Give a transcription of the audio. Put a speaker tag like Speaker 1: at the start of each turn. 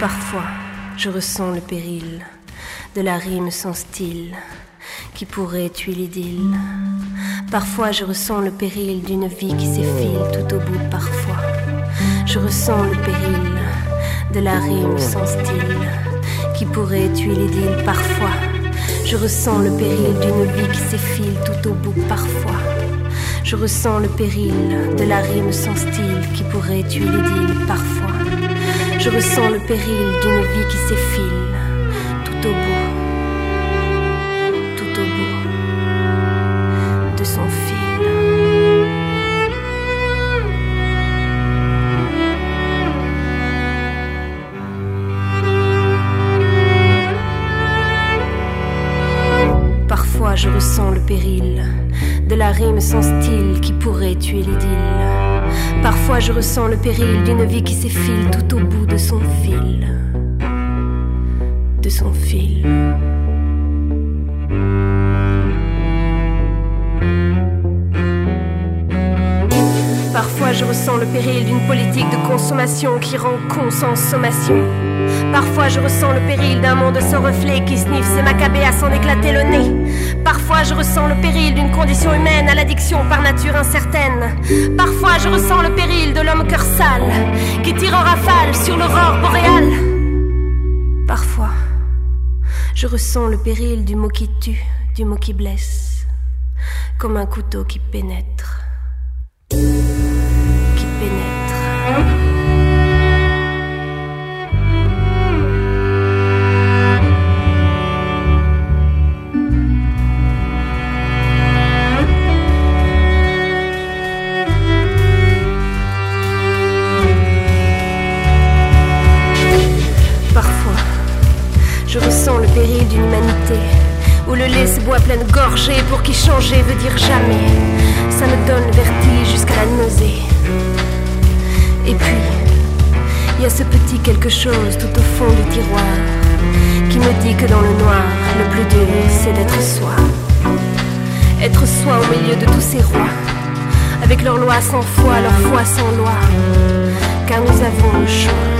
Speaker 1: Parfois, je ressens le péril de la rime sans style qui pourrait tuer l'idylle. Parfois, je ressens le péril d'une vie qui s'effile tout au bout. Parfois, je ressens le péril de la rime sans style qui pourrait tuer l'idylle. Parfois, je ressens le péril d'une vie qui s'effile tout au bout. Parfois, je ressens le péril de la rime sans style qui pourrait tuer l'idylle. Parfois, je ressens le péril d'une vie qui s'effile tout au bout. Tout au bout de son fil. Parfois je ressens le péril de la rime sans style qui pourrait tuer l'idylle. Je ressens le péril d'une vie qui s'effile tout au bout de son fil. De son fil. Je ressens le péril d'une politique de consommation qui rend con sans sommation. Parfois je ressens le péril d'un monde sans reflet qui sniffe ses macabées à s'en éclater le nez. Parfois je ressens le péril d'une condition humaine à l'addiction par nature incertaine. Parfois je ressens le péril de l'homme cœur sale qui tire en rafale sur l'aurore boréale. Parfois je ressens le péril du mot qui tue, du mot qui blesse, comme un couteau qui pénètre. D'une humanité où le lait se boit pleine gorgée pour qui changer veut dire jamais. Ça me donne le vertige jusqu'à la nausée. Et puis, il y a ce petit quelque chose tout au fond du tiroir qui me dit que dans le noir, le plus dur, c'est d'être soi. Être soi au milieu de tous ces rois, avec leurs lois sans foi, leur foi sans loi, car nous avons le choix.